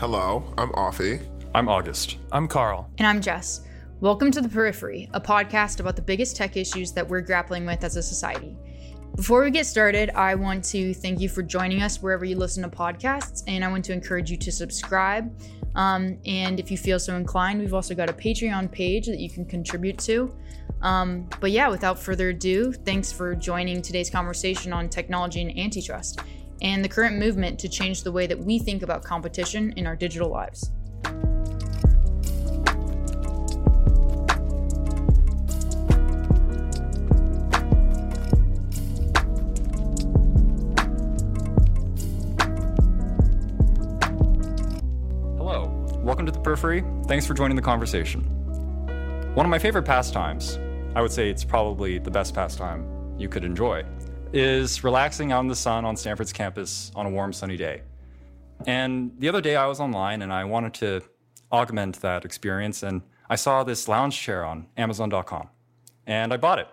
Hello, I'm Offie. I'm August. I'm Carl. And I'm Jess. Welcome to The Periphery, a podcast about the biggest tech issues that we're grappling with as a society. Before we get started, I want to thank you for joining us wherever you listen to podcasts, and I want to encourage you to subscribe. Um, and if you feel so inclined, we've also got a Patreon page that you can contribute to. Um, but yeah, without further ado, thanks for joining today's conversation on technology and antitrust and the current movement to change the way that we think about competition in our digital lives. Hello. Welcome to the Periphery. Thanks for joining the conversation. One of my favorite pastimes, I would say it's probably the best pastime you could enjoy, is relaxing out in the sun on Stanford's campus on a warm, sunny day. And the other day I was online and I wanted to augment that experience, and I saw this lounge chair on Amazon.com, and I bought it.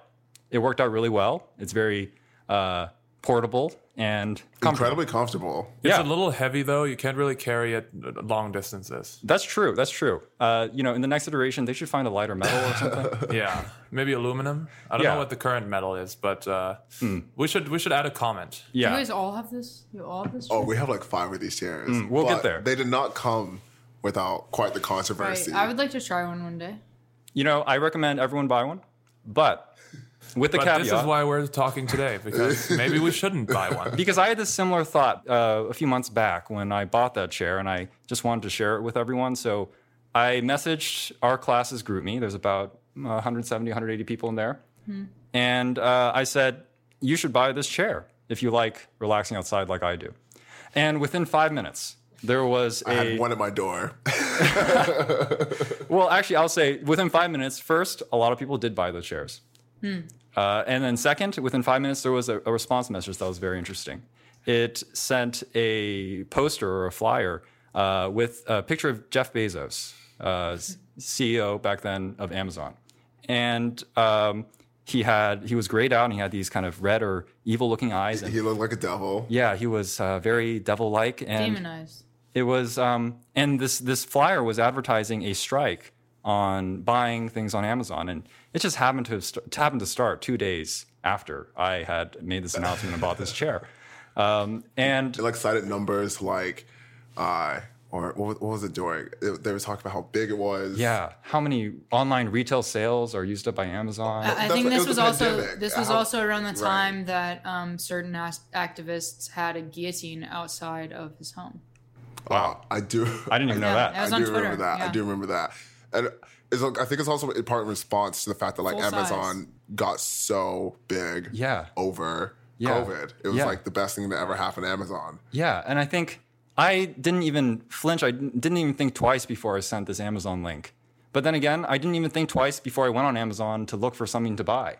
It worked out really well. It's very uh, portable and comfortable. Incredibly comfortable. It's Yeah. a little heavy though. You can't really carry it long distances. That's true. That's true. Uh, you know, in the next iteration, they should find a lighter metal or something. Yeah, maybe aluminum. I don't Yeah. know what the current metal is, but uh, we should we should add a comment. yeah. You guys all have this? You all have this? Oh, we have like five of these chairs. Mm, we'll get there. They did not come without quite the right. controversy. I would like to try one one day. You know, I recommend everyone buy one, but with the But caveat. this is why we're talking today because maybe we shouldn't buy one. because I had this similar thought uh, a few months back when I bought that chair, and I just wanted to share it with everyone. So I messaged our class's GroupMe. There's about uh, 170, 180 people in there, and uh, I said, "You should buy this chair if you like relaxing outside like I do." And within five minutes, there was I a had one at my door. Well, actually, I'll say within five minutes, first, a lot of people did buy those shares. Uh, and then, second, within five minutes, there was a, a response message that was very interesting. It sent a poster or a flyer uh, with a picture of Jeff Bezos, uh, CEO back then of Amazon. And um, he had he was grayed out and he had these kind of red or evil looking eyes. And he looked like a devil. yeah, he was uh, very devil like. And Demonized. it was, um, and this this flyer was advertising a strike on buying things on Amazon, and it just happened to have st- happened to start two days after I had made this announcement and bought this chair. Um, and It like cited numbers like, uh, or what, was- what was it doing? It, they were talking about how big it was. yeah, how many online retail sales are used up by Amazon? I That's think what- this was was also pandemic. this was How- also around the right. time that um, certain as- activists had a guillotine outside of his home. Wow. I do. I didn't even know Yeah, that. that was I on do remember Twitter, that. I do remember that. And it's, like- I think it's also in part in response to the fact that like Full size. Amazon got so big Yeah. over Yeah. COVID. It was Yeah. like the best thing to ever happen to Amazon. Yeah, and I think I didn't even flinch. I didn't even think twice before I sent this Amazon link. But then again, I didn't even think twice before I went on Amazon to look for something to buy.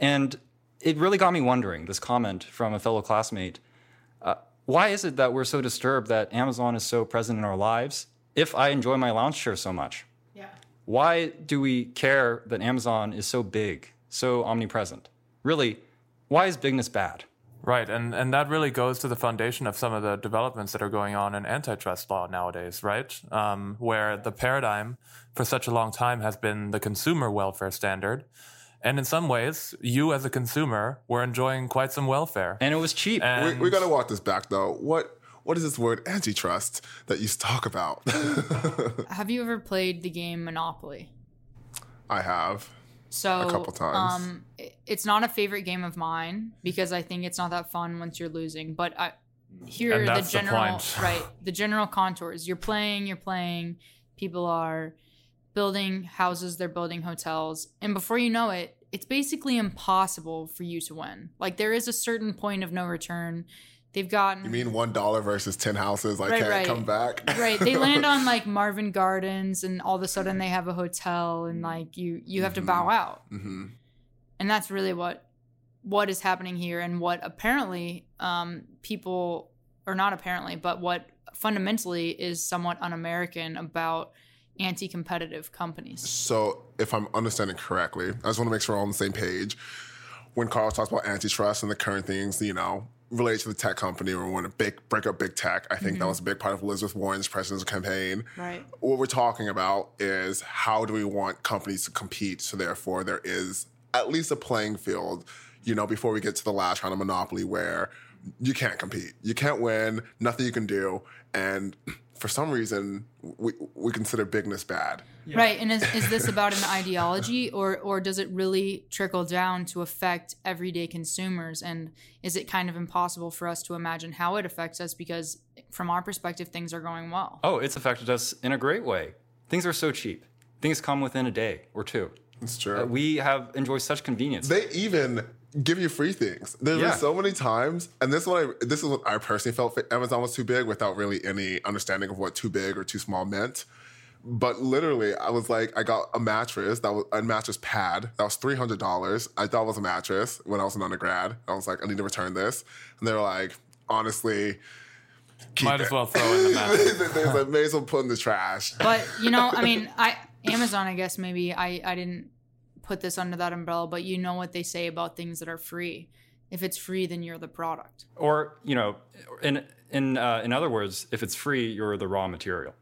And it really got me wondering this comment from a fellow classmate uh, why is it that we're so disturbed that Amazon is so present in our lives if I enjoy my lounge chair so much? Yeah. Why do we care that Amazon is so big, so omnipresent? Really, why is bigness bad? Right, and and that really goes to the foundation of some of the developments that are going on in antitrust law nowadays, right? Um, where the paradigm for such a long time has been the consumer welfare standard, and in some ways, you as a consumer were enjoying quite some welfare. And it was cheap. We, we got to walk this back though. What what is this word antitrust that you talk about? Have you ever played the game Monopoly? I have. So A couple times. Um, it's not a favorite game of mine because I think it's not that fun once you're losing. But I, here And the that's the general right the general contours. You're playing. You're playing. People are building houses. They're building hotels, and before you know it, it's basically impossible for you to win. Like there is a certain point of no return. They've gotten You mean one dollar versus ten houses? I Right, can't right. come back. right they land on like marvin gardens and all of a sudden they have a hotel and like you you have to bow out hmm and that's really what what is happening here and what apparently um people or not apparently but what fundamentally is somewhat un-american about anti-competitive companies So, if I'm understanding correctly, I just want to make sure we're all on the same page. When Carl talks about antitrust and the current things, you know, related to the tech company or want to big, break up big tech. I think that mm-hmm. was a big part of Elizabeth Warren's presidential campaign. Right. What we're talking about is how do we want companies to compete so therefore there is at least a playing field, you know, before we get to the last round of Monopoly where you can't compete. You can't win, nothing you can do. And for some reason, we, we consider bigness bad. Right. And is, is this about an ideology or or does it really trickle down to affect everyday consumers? And is it kind of impossible for us to imagine how it affects us because from our perspective things are going well? Oh, it's affected us in a great way. Things are so cheap. Things come within a day or two. It's true. Uh, we have enjoyed such convenience. they even give you free things. There's Yeah. been so many times, and this is what I this is what I personally felt Amazon was too big without really any understanding of what too big or too small meant. But literally, I was like, I got a mattress that was a mattress pad that was three hundred dollars. I thought it was a mattress when I was an undergrad. I was like, I need to return this, and they were like, honestly, keep Might it. as well throw in the mattress. they was like, may as well put in the trash. But you know, I mean, I Amazon, I guess maybe I I didn't put this under that umbrella, but you know what they say about things that are free. If it's free, then you're the product. or, you know, in in uh, in other words, if it's free, you're the raw material.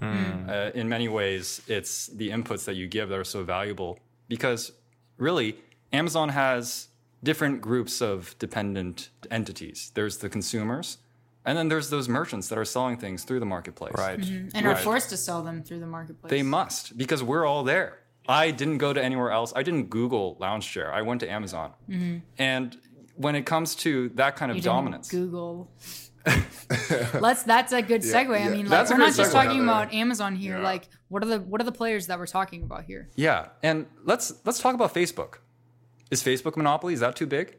Uh, in many ways, it's the inputs that you give that are so valuable because really, Amazon has different groups of dependent entities. There's the consumers, and then there's those merchants that are selling things through the marketplace. Right. And are forced to sell them through the marketplace. They must because we're all there. I didn't go to anywhere else. I didn't Google lounge chair. I went to Amazon. Mm-hmm. And when it comes to that kind of You didn't dominance, Google. Let's. That's a good segue. I yeah. mean, like, we're not just talking about Amazon here. Yeah. Like, what are the what are the players that we're talking about here? yeah. And let's let's talk about Facebook. Is Facebook a monopoly? Is that too big?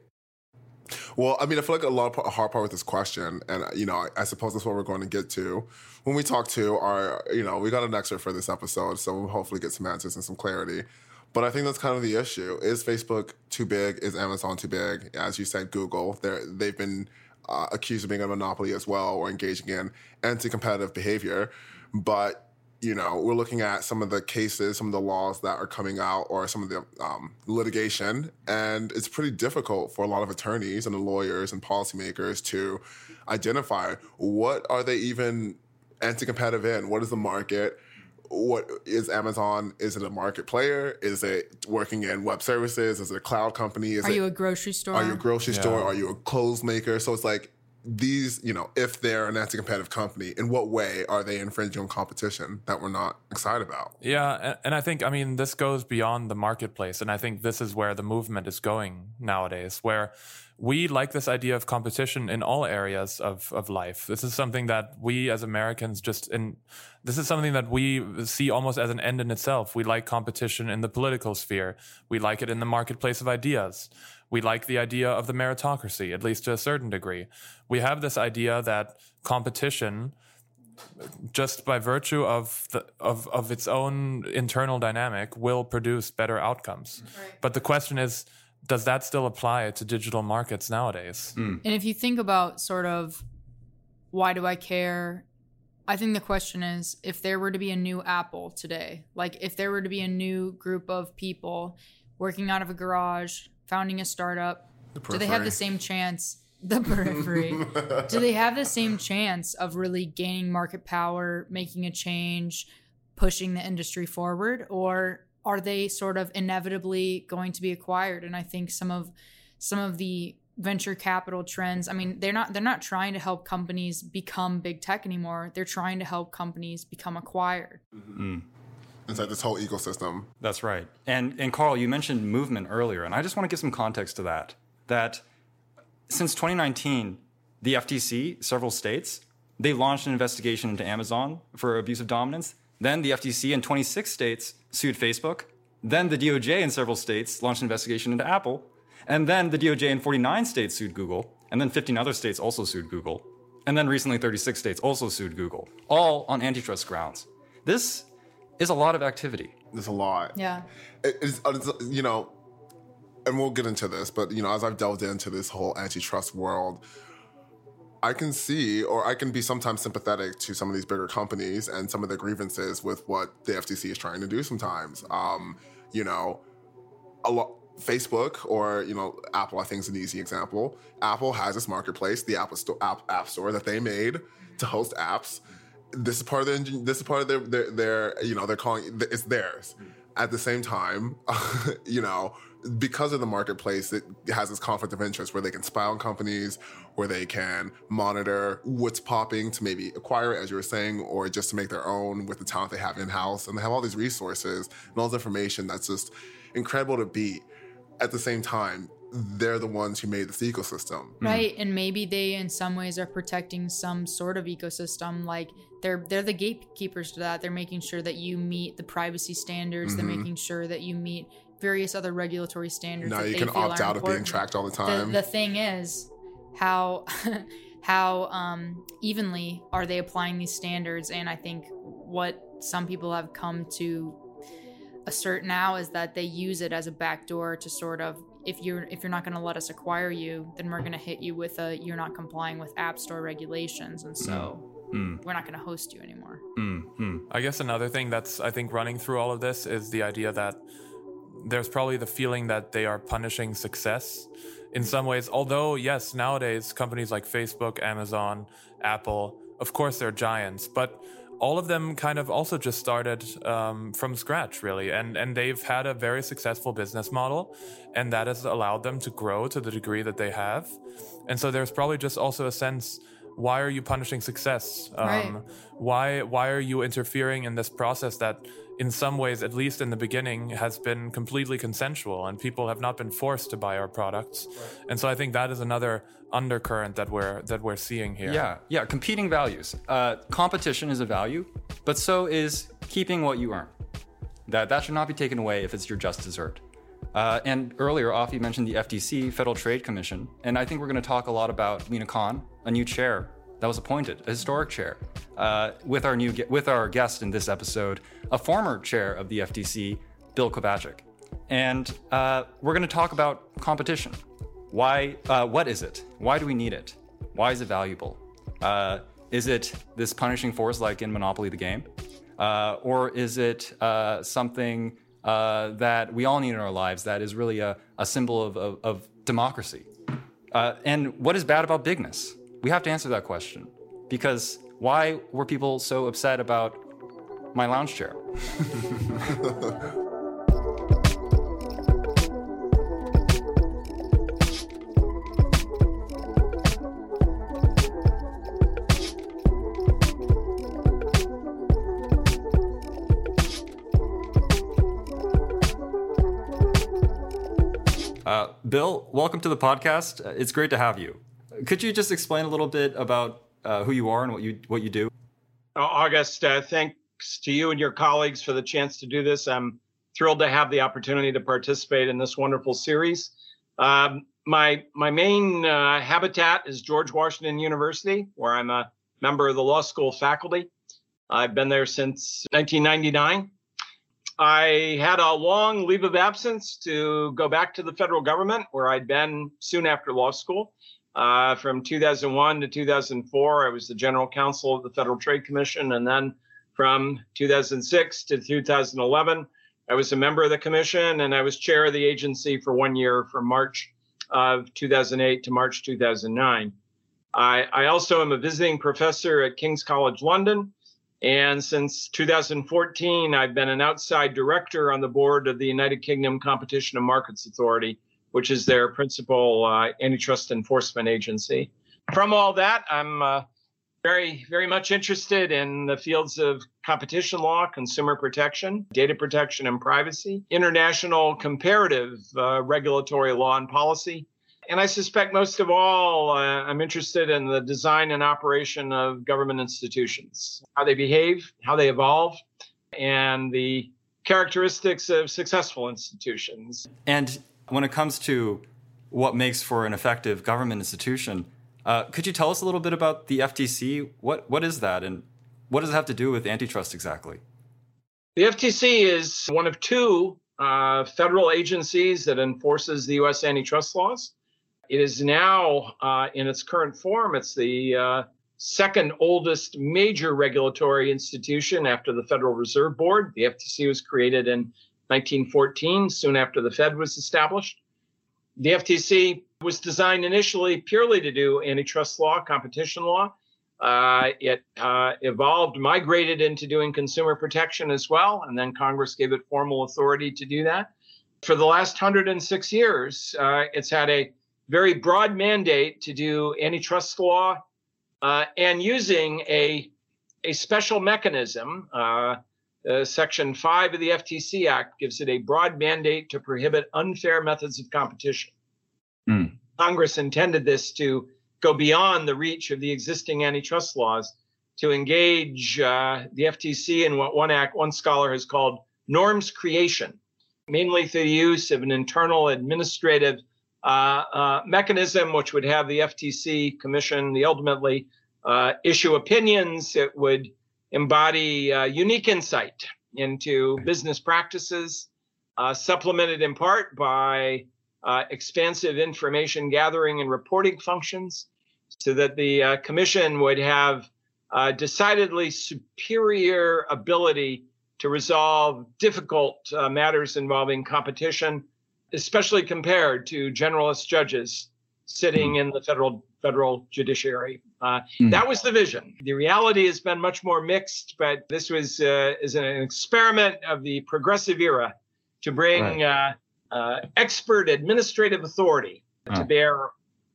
Well, I mean, I feel like a lot of hard part with this question, and you know, I, I suppose that's what we're going to get to when we talk to our, you know, we got an excerpt for this episode, so we'll hopefully get some answers and some clarity. But I think that's kind of the issue: is Facebook too big? Is Amazon too big? As you said, Google, they're, they've been uh, accused of being a monopoly as well, or engaging in anti-competitive behavior. But you know, we're looking at some of the cases, some of the laws that are coming out, or some of the um, litigation, and it's pretty difficult for a lot of attorneys and the lawyers and policymakers to identify what are they even anti-competitive in. What is the market? What is Amazon? Is it a market player? Is it working in web services? Is it a cloud company? Is Are it you a grocery store? are you a grocery store? Are you a clothes maker? So it's like these, you know, if they're an anti-competitive company, in what way are they infringing on competition that we're not excited about? Yeah, and, I think I mean this goes beyond the marketplace, and I think this is where the movement is going nowadays, where we like this idea of competition in all areas of, of life. This is something that we as Americans just in this is something that we see almost as an end in itself. We like competition in the political sphere. We like it in the marketplace of ideas. We like the idea of the meritocracy, at least to a certain degree. We have this idea that competition just by virtue of the of of its own internal dynamic will produce better outcomes. But the question is does that still apply to digital markets nowadays? Hmm. And if you think about sort of why do I care? I think the question is if there were to be a new Apple today, like if there were to be a new group of people working out of a garage, founding a startup, do they have the same chance? The periphery. do they have the same chance of really gaining market power, making a change, pushing the industry forward? Or are they sort of inevitably going to be acquired? And I think some of some of the venture capital trends i mean they're not they're not trying to help companies become big tech anymore they're trying to help companies become acquired It's like this whole ecosystem. That's right. And and Carl, you mentioned movement earlier, and I just want to give some context to that. That since 2019, the FTC, several states, they launched an investigation into Amazon for abuse of dominance. Then the FTC in 26 states sued Facebook. Then the DOJ in several states launched an investigation into Apple. And then the DOJ in 49 states sued Google. And then 15 other states also sued Google. And then recently 36 states also sued Google, all on antitrust grounds. This is a lot of activity. There's a lot. yeah it's, it's, you know, and we'll get into this, but you know, as I've delved into this whole antitrust world, I can see, or I can be sometimes sympathetic to some of these bigger companies and some of the grievances with what the FTC is trying to do. Sometimes, um, you know, a lot. Facebook or you know Apple, I think is an easy example. Apple has this marketplace, the Apple Store, App, App Store that they made to host apps. This is part of their. This is part of their. Their. their you know, they're calling it's theirs. Mm. At the same time, you know, because of the marketplace, it has this conflict of interest where they can spy on companies, where they can monitor what's popping to maybe acquire it, as you were saying, or just to make their own with the talent they have in house. And they have all these resources and all this information that's just incredible to beat. At the same time, they're the ones who made this ecosystem. Right. Mm. And maybe they in some ways are protecting some sort of ecosystem. Like they're they're the gatekeepers to that. They're making sure that you meet the privacy standards. Mm-hmm. They're making sure that you meet various other regulatory standards. Now that you can opt out of being tracked all the The, time. the thing is how how um, evenly are they applying these standards? And I think what some people have come to assert now is that they use it as a backdoor to sort of if you're if you're not going to let us acquire you then we're going to hit you with a you're not complying with app store regulations and so Mm, we're not going to host you anymore mm, mm. I guess another thing that's I think running through all of this is the idea that there's probably the feeling that they are punishing success in some ways. Although yes, nowadays companies like Facebook, Amazon, Apple, of course they're giants, but all of them kind of also just started um, from scratch, really, and and they've had a very successful business model, and that has allowed them to grow to the degree that they have, and so there's probably just also a sense. Why are you punishing success? Um, Right. why why are you interfering in this process that in some ways at least in the beginning has been completely consensual and people have not been forced to buy our products and so i think that is another undercurrent that we're that we're seeing here Yeah, yeah. Competing values. Uh, competition is a value, but so is keeping what you earn. That that should not be taken away if it's your just dessert. Uh, and earlier, Afi mentioned the FTC, Federal Trade Commission, and I think we're going to talk a lot about Lina Khan, a new chair that was appointed, a historic chair, uh, with our new with our guest in this episode, a former chair of the FTC, Bill Kovacic, and uh, we're going to talk about competition. Why? Uh, what is it? Why do we need it? Why is it valuable? Uh, is it this punishing force like in Monopoly the game? Uh, or is it something uh, that we all need in our lives that is really a, a symbol of, of, of democracy? Uh, and what is bad about bigness? We have to answer that question. Because why were people so upset about my lounge chair? Bill, welcome to the podcast. Uh, It's great to have you. Could you just explain a little bit about uh, who you are and what you what you do? Uh, August, uh, thanks to you and your colleagues for the chance to do this. I'm thrilled to have the opportunity to participate in this wonderful series. Um, my my main uh, habitat is George Washington University, where I'm a member of the law school faculty. I've been there since 1999. I had a long leave of absence to go back to the federal government, where I'd been soon after law school. Uh, from 2001 to 2004, I was the general counsel of the Federal Trade Commission. And then from 2006 to 2011, I was a member of the commission and I was chair of the agency for one year from March of 2008 to March 2009. I, I also am a visiting professor at King's College London. And since 2014, I've been an outside director on the board of the United Kingdom Competition and Markets Authority, which is their principal uh, antitrust enforcement agency. From all that, I'm uh, very, very much interested in the fields of competition law, consumer protection, data protection and privacy, international comparative uh, regulatory law and policy. And I suspect most of all, uh, I'm interested in the design and operation of government institutions, how they behave, how they evolve, and the characteristics of successful institutions. And when it comes to what makes for an effective government institution, uh, could you tell us a little bit about the FTC? What what is that, and what does it have to do with antitrust exactly? The FTC is one of two uh, federal agencies that enforces the U.S. antitrust laws. It is now, uh, in its current form, it's the uh, second oldest major regulatory institution after the Federal Reserve Board. The FTC was created in 1914, soon after the Fed was established. The FTC was designed initially purely to do antitrust law, competition law. Uh, it uh, evolved, migrated into doing consumer protection as well, and then Congress gave it formal authority to do that. For the last 106 years, uh, it's had a very broad mandate to do antitrust law uh, and using a, a special mechanism. Uh, uh, Section 5 of the FTC Act gives it a broad mandate to prohibit unfair methods of competition. Mm. Congress intended this to go beyond the reach of the existing antitrust laws to engage uh, the FTC in what one act, one scholar has called norms creation, mainly through the use of an internal administrative mechanism, which would have the FTC commission the ultimately uh, issue opinions. It would embody uh, unique insight into business practices, uh, supplemented in part by uh, expansive information gathering and reporting functions so that the uh, commission would have uh, decidedly superior ability to resolve difficult uh, matters involving competition, especially compared to generalist judges sitting in the federal federal judiciary. Uh, mm. That was the vision. The reality has been much more mixed, but this was uh, is an experiment of the progressive era to bring right. Uh, uh, expert administrative authority to bear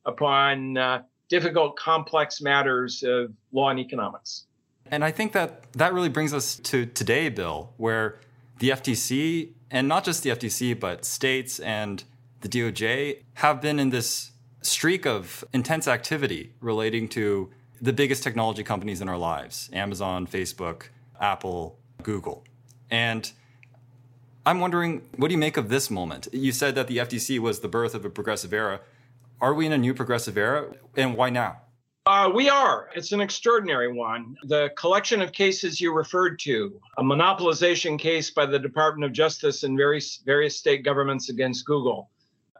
upon uh, difficult, complex matters of law and economics. And I think that that really brings us to today, Bill, where the FTC, and not just the FTC, but states and the DOJ have been in this streak of intense activity relating to the biggest technology companies in our lives Amazon, Facebook, Apple, Google. And I'm wondering, what do you make of this moment? You said that the FTC was the birth of a progressive era. Are we in a new progressive era? And why now? Uh, we are. It's an extraordinary one. The collection of cases you referred to, a monopolization case by the Department of Justice and various, various state governments against Google,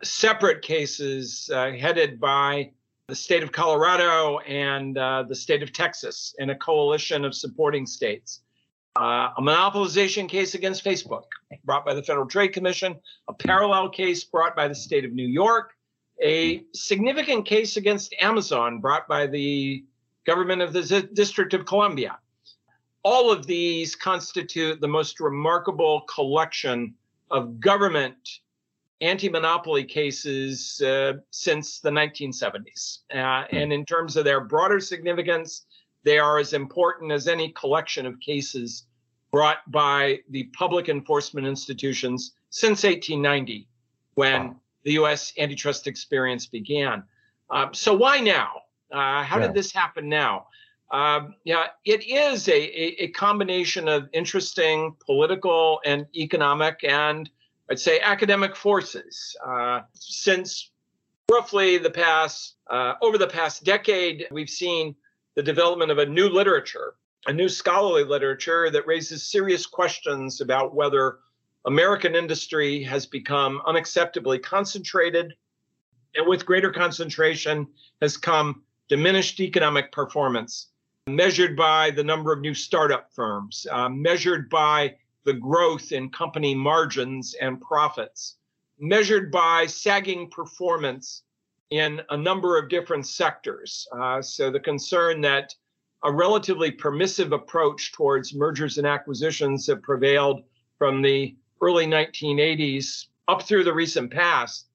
separate cases uh, headed by the state of Colorado and uh, the state of Texas in a coalition of supporting states uh, a monopolization case against Facebook brought by the Federal Trade Commission, a parallel case brought by the state of New York, a significant case against Amazon brought by the government of the Z- District of Columbia. All of these constitute the most remarkable collection of government anti monopoly cases uh, since the 1970s. Uh, and in terms of their broader significance, they are as important as any collection of cases brought by the public enforcement institutions since 1890, when. The U.S. antitrust experience began. Um, so why now? Uh, how yeah. did this happen now? Um, yeah, it is a, a, a, combination of interesting political and economic and I'd say academic forces. Uh, since roughly the past, uh, over the past decade, we've seen the development of a new literature, a new scholarly literature that raises serious questions about whether American industry has become unacceptably concentrated, and with greater concentration has come diminished economic performance, measured by the number of new startup firms, uh, measured by the growth in company margins and profits, measured by sagging performance in a number of different sectors. Uh, so the concern that a relatively permissive approach towards mergers and acquisitions have prevailed from the early 1980s up through the recent past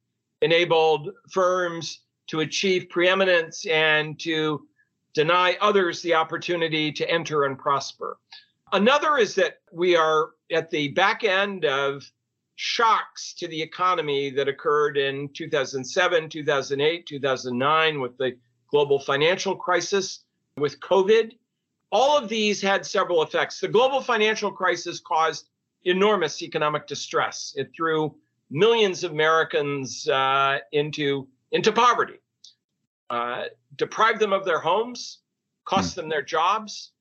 enabled firms to achieve preeminence and to deny others the opportunity to enter and prosper. Another is that we are at the back end of shocks to the economy that occurred in 2007, 2008, 2009 with the global financial crisis, with COVID. All of these had several effects. The global financial crisis caused enormous economic distress. It threw millions of Americans uh, into, into poverty, uh, deprived them of their homes, cost hmm. them their jobs,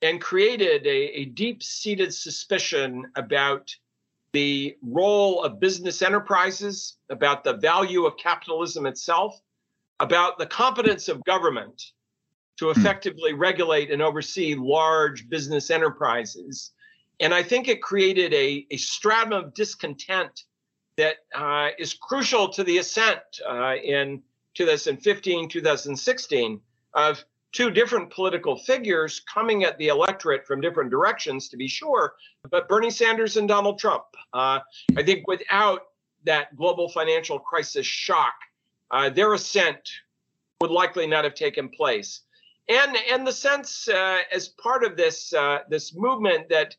and created a, a deep seated suspicion about the role of business enterprises, about the value of capitalism itself, about the competence of government to hmm. effectively regulate and oversee large business enterprises, And I think it created a, a stratum of discontent that uh, is crucial to the ascent uh, in 2015, 2016 of two different political figures coming at the electorate from different directions, to be sure, but Bernie Sanders and Donald Trump. Uh, I think without that global financial crisis shock, uh, their ascent would likely not have taken place. And, and the sense uh, as part of this, uh, this movement that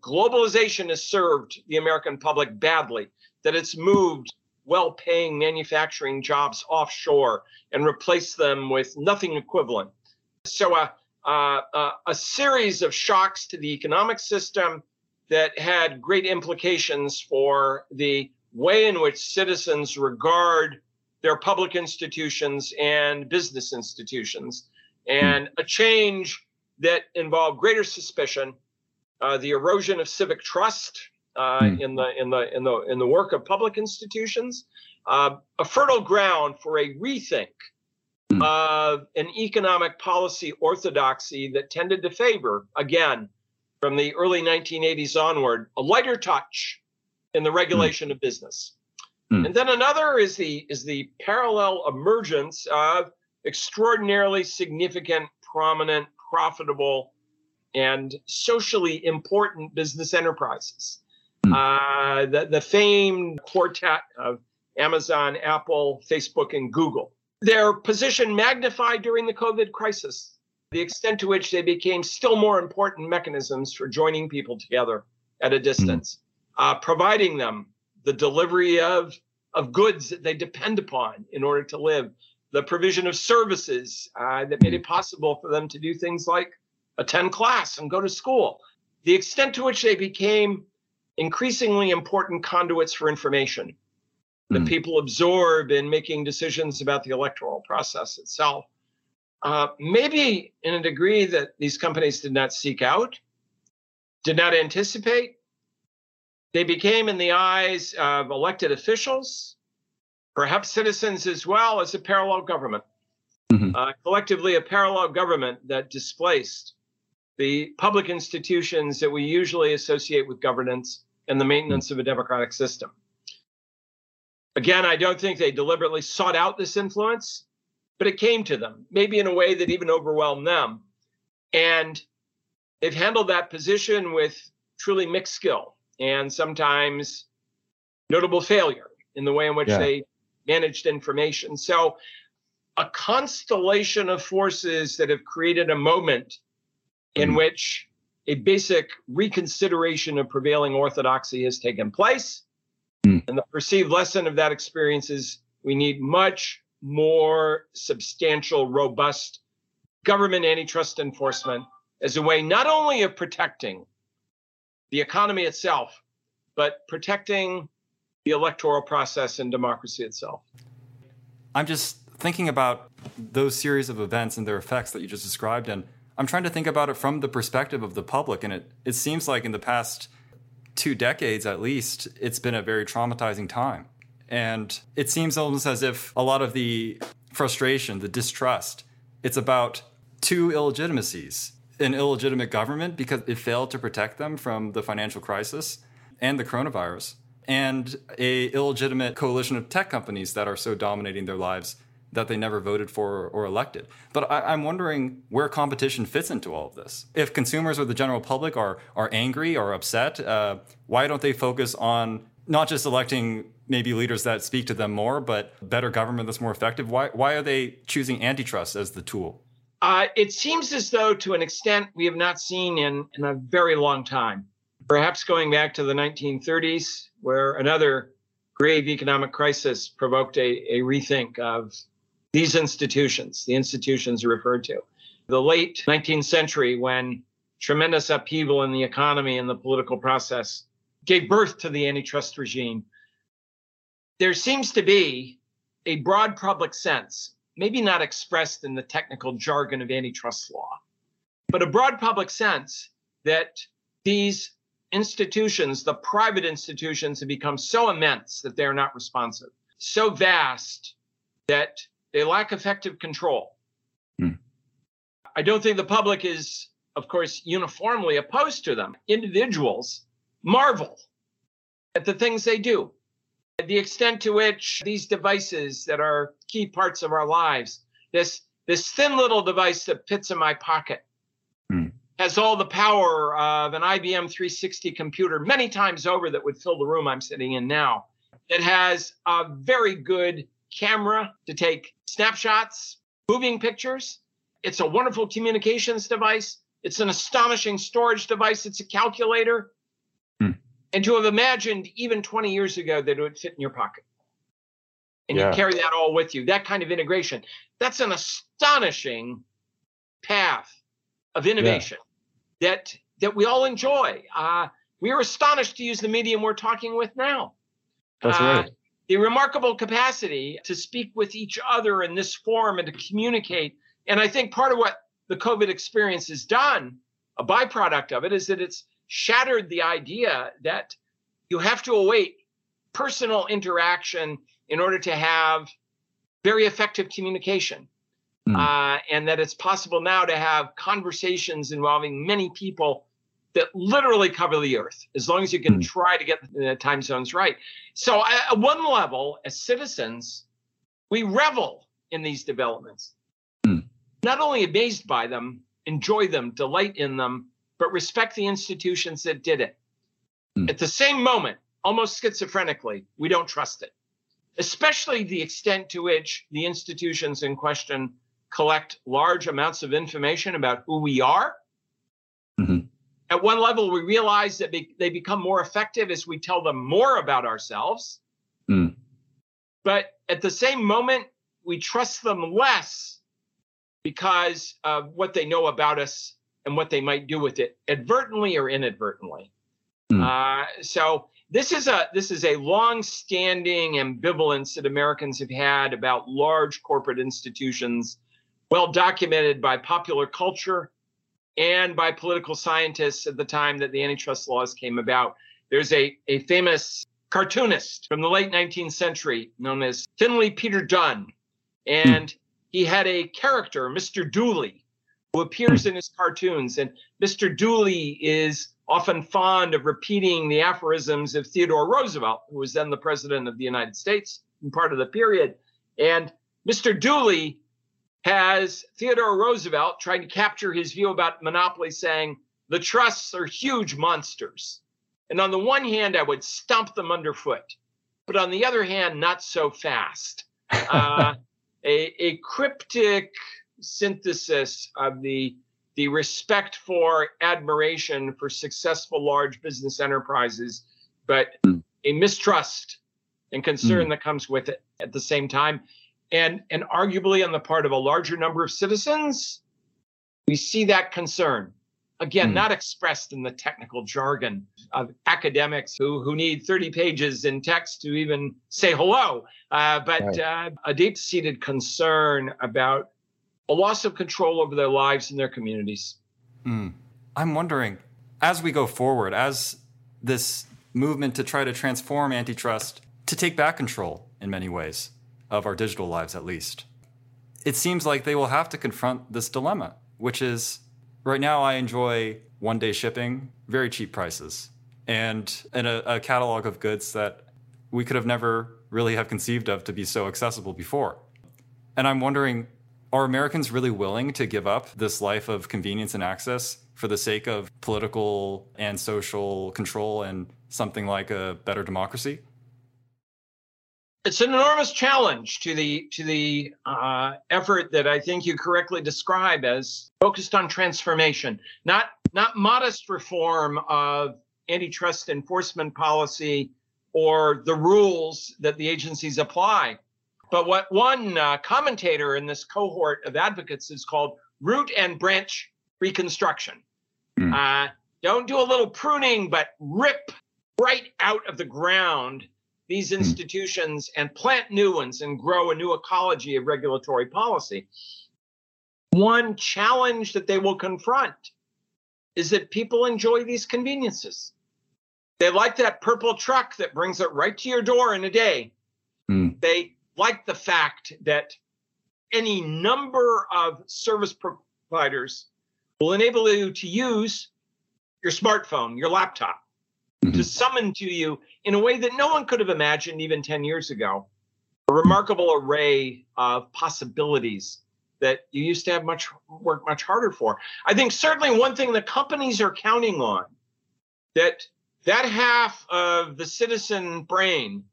globalization has served the American public badly, that it's moved well paying manufacturing jobs offshore and replaced them with nothing equivalent. So, uh, uh, uh, a series of shocks to the economic system that had great implications for the way in which citizens regard their public institutions and business institutions, and a change that involved greater suspicion, uh, the erosion of civic trust uh, mm. in the in the in the in the work of public institutions, uh, a fertile ground for a rethink mm. of an economic policy orthodoxy that tended to favor, again, from the early 1980s onward, a lighter touch in the regulation mm. of business. Mm. And then another is the is the parallel emergence of extraordinarily significant, prominent, profitable, and socially important business enterprises. Mm. Uh, the, the famed quartet of Amazon, Apple, Facebook, and Google their position magnified during the COVID crisis, the extent to which they became still more important mechanisms for joining people together at a distance, mm. uh, providing them the delivery of, of goods that they depend upon in order to live, the provision of services uh, that made it possible for them to do things like attend class and go to school, the extent to which they became increasingly important conduits for information that mm. people absorb in making decisions about the electoral process itself. Uh, maybe in a degree that these companies did not seek out, did not anticipate. They became, in the eyes of elected officials, perhaps citizens as well, as a parallel government. Mm-hmm. Uh, collectively, a parallel government that displaced the public institutions that we usually associate with governance and the maintenance of a democratic system. Again, I don't think they deliberately sought out this influence, but it came to them, maybe in a way that even overwhelmed them. And they've handled that position with truly mixed skill and sometimes notable failure in the way in which yeah. they managed information. So, a constellation of forces that have created a moment in mm. which a basic reconsideration of prevailing orthodoxy has taken place Mm. And the perceived lesson of that experience is we need much more substantial, robust government antitrust enforcement as a way not only of protecting the economy itself, but protecting the electoral process and democracy itself. I'm just thinking about those series of events and their effects that you just described, and I'm trying to think about it from the perspective of the public. And it, it seems like in the past two decades at least, it's been a very traumatizing time. And it seems almost as if a lot of the frustration, the distrust, it's about two illegitimacies an illegitimate government because it failed to protect them from the financial crisis and the coronavirus, and a illegitimate coalition of tech companies that are so dominating their lives that they never voted for or elected. But I, am wondering where competition fits into all of this. If consumers or the general public are are angry or upset, uh, why don't they focus on not just electing maybe leaders that speak to them more, but better government that's more effective? Why why are they choosing antitrust as the tool? Uh, it seems as though, to an extent, we have not seen in in a very long time. Perhaps going back to the 1930s, where another grave economic crisis provoked a, a rethink of these institutions, the institutions referred to. The late 19th century, when tremendous upheaval in the economy and the political process gave birth to the antitrust regime, there seems to be a broad public sense, maybe not expressed in the technical jargon of antitrust law, but a broad public sense that these institutions, the private institutions, have become so immense that they are not responsive, so vast that they lack effective control. Hmm. I don't think the public is of course, uniformly opposed to them. Individuals marvel at the things they do, at the extent to which these devices that are key parts of our lives, this this thin little device that fits in my pocket, Hmm. has all the power of an IBM 360 computer many times over that would fill the room I'm sitting in now. It has a very good camera to take snapshots, moving pictures. It's a wonderful communications device. It's an astonishing storage device. It's a calculator. Hmm. And to have imagined even 20 years ago that it would fit in your pocket and Yeah. you carry that all with you, that kind of integration, that's an astonishing path of innovation that that we all enjoy. Uh, we are astonished to use the medium we're talking with now. That's Uh, right. The remarkable capacity to speak with each other in this form and to communicate. And I think part of what the COVID experience has done, a byproduct of it, is that it's shattered the idea that you have to await personal interaction in order to have very effective communication. Hmm. Uh, and that it's possible now to have conversations involving many people that literally cover the earth, as long as you can Hmm. try to get the time zones right. So, at one level, as citizens, we revel in these developments, Hmm. not only amazed by them, enjoy them, delight in them, but respect the institutions that did it. Hmm. At the same moment, almost schizophrenically, we don't trust it, especially the extent to which the institutions in question collect large amounts of information about who we are. Mhm. At one level, we realize that be- they become more effective as we tell them more about ourselves. Mm. But at the same moment, we trust them less because of what they know about us and what they might do with it, advertently or inadvertently. Mm. Uh, so this is a this is a long-standing ambivalence that Americans have had about large corporate institutions, well documented by popular culture and by political scientists at the time that the antitrust laws came about. There's a, a famous cartoonist from the late 19th century known as Finley Peter Dunne. And he had a character, Mr. Dooley, who appears in his cartoons. And Mr. Dooley is often fond of repeating the aphorisms of Theodore Roosevelt, who was then the president of the United States in part of the period. And Mr. Dooley has Theodore Roosevelt trying to capture his view about monopoly, saying the trusts are huge monsters. And on the one hand, I would stomp them underfoot, but on the other hand, not so fast. Uh, a, a cryptic synthesis of the the respect for admiration for successful large business enterprises, but Mm. a mistrust and concern that comes with it at the same time. And, and arguably on the part of a larger number of citizens, we see that concern. Again, Mm. not expressed in the technical jargon of academics who, who need 30 pages in text to even say hello, uh, but Right. uh, a deep seated concern about a loss of control over their lives and their communities. Mm. I'm wondering, as we go forward, as this movement to try to transform antitrust to take back control in many ways of our digital lives, at least, it seems like they will have to confront this dilemma, which is right now I enjoy one day shipping, very cheap prices, and, and a, a catalog of goods that we could have never really have conceived of to be so accessible before. And I'm wondering, are Americans really willing to give up this life of convenience and access for the sake of political and social control and something like a better democracy? It's an enormous challenge to the to the uh, effort that I think you correctly describe as focused on transformation, not not modest reform of antitrust enforcement policy or the rules that the agencies apply, but what one uh, commentator in this cohort of advocates is called root and branch reconstruction. Hmm. Uh, don't do a little pruning, but rip right out of the ground these institutions and plant new ones and grow a new ecology of regulatory policy. One challenge that they will confront is that people enjoy these conveniences. They like that purple truck that brings it right to your door in a day. Hmm. They like the fact that any number of service providers will enable you to use your smartphone, your laptop, mm-hmm. to summon to you in a way that no one could have imagined even 10 years ago. A remarkable array of possibilities that you used to have much work much harder for. I think certainly one thing the companies are counting on that that half of the citizen brain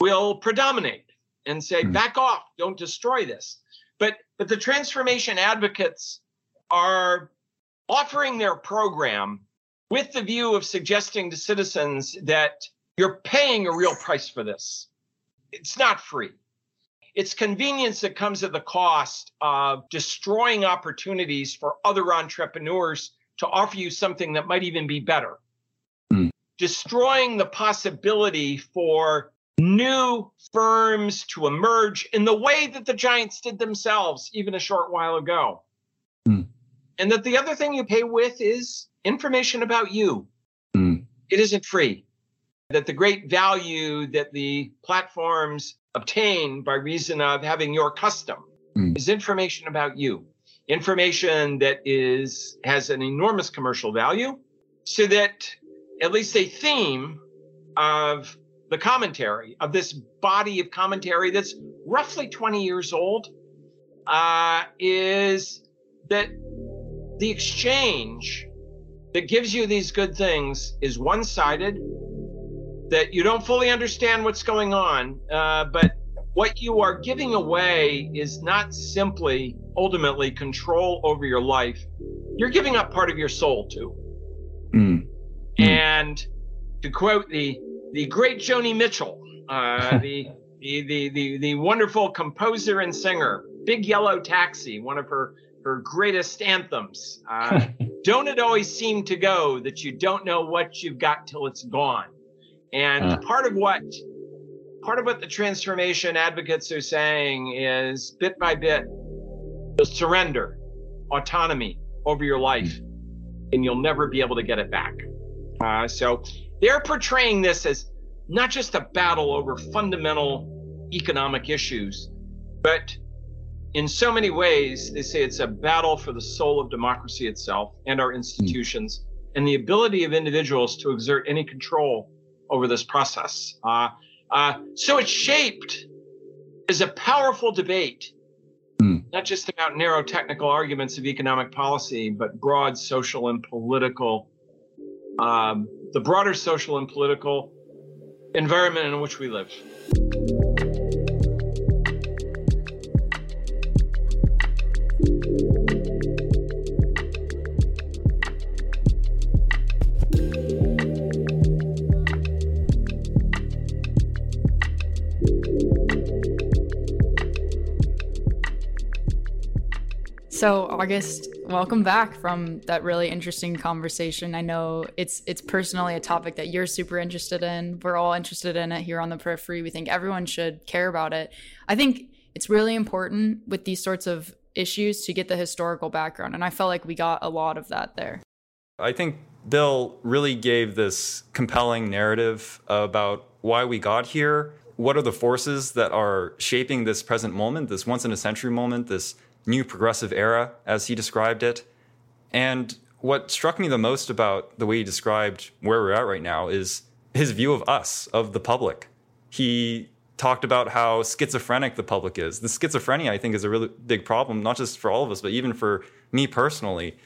will predominate and say mm. back off don't destroy this but but the transformation advocates are offering their program with the view of suggesting to citizens that you're paying a real price for this it's not free it's convenience that comes at the cost of destroying opportunities for other entrepreneurs to offer you something that might even be better mm. destroying the possibility for new firms to emerge in the way that the giants did themselves even a short while ago. And that the other thing you pay with is information about you. Mm. It isn't free. That the great value that the platforms obtain by reason of having your custom mm. is information about you. Information that is has an enormous commercial value, so that at least a theme of the commentary of this body of commentary that's roughly 20 years old uh, is that the exchange that gives you these good things is one sided, that you don't fully understand what's going on, uh, but what you are giving away is not simply ultimately control over your life, you're giving up part of your soul too. Mm. And to quote the the great Joni Mitchell, uh, the, the, the, the, the wonderful composer and singer, Big Yellow Taxi, one of her, her greatest anthems. Uh, don't it always seem to go that you don't know what you've got till it's gone? And uh. part of what part of what the transformation advocates are saying is bit by bit, you'll surrender autonomy over your life, and you'll never be able to get it back. Uh, so they're portraying this as not just a battle over fundamental economic issues, but in so many ways, they say it's a battle for the soul of democracy itself and our institutions mm. and the ability of individuals to exert any control over this process. Uh, uh, so it's shaped as a powerful debate, mm. not just about narrow technical arguments of economic policy, but broad social and political um, the broader social and political environment in which we live. So, August, welcome back from that really interesting conversation. I know it's it's personally a topic that you're super interested in. We're all interested in it here on the periphery. We think everyone should care about it. I think it's really important with these sorts of issues to get the historical background, and I felt like we got a lot of that there. I think Bill really gave this compelling narrative about why we got here. What are the forces that are shaping this present moment, this once in a century moment, this new progressive era, as he described it. And what struck me the most about the way he described where we're at right now is his view of us, of the public. He talked about how schizophrenic the public is. The schizophrenia, I think, is a really big problem, not just for all of us, but even for me personally,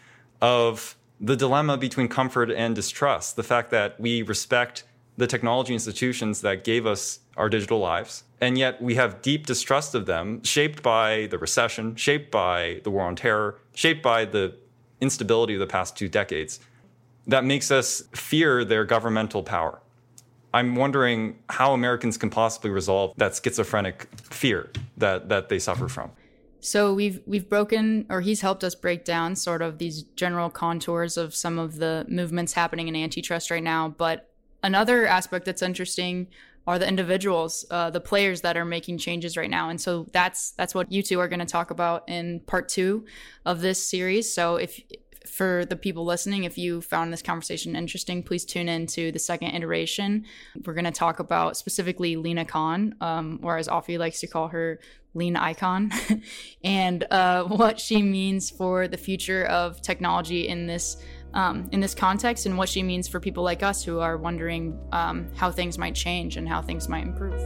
of the dilemma between comfort and distrust. The fact that we respect the technology institutions that gave us our digital lives. And yet we have deep distrust of them, shaped by the recession, shaped by the war on terror, shaped by the instability of the past two decades. That makes us fear their governmental power. I'm wondering how Americans can possibly resolve that schizophrenic fear that, that they suffer from. So we've we've broken or he's helped us break down sort of these general contours of some of the movements happening in antitrust right now, but another aspect that's interesting are the individuals, uh, the players that are making changes right now. And so that's that's what you two are going to talk about in part two of this series. So if for the people listening, if you found this conversation interesting, please tune in to the second iteration. We're going to talk about specifically Lina Khan, um, or as Afi likes to call her, lean icon and uh, what she means for the future of technology in this um, in this context and what she means for people like us who are wondering um, how things might change and how things might improve.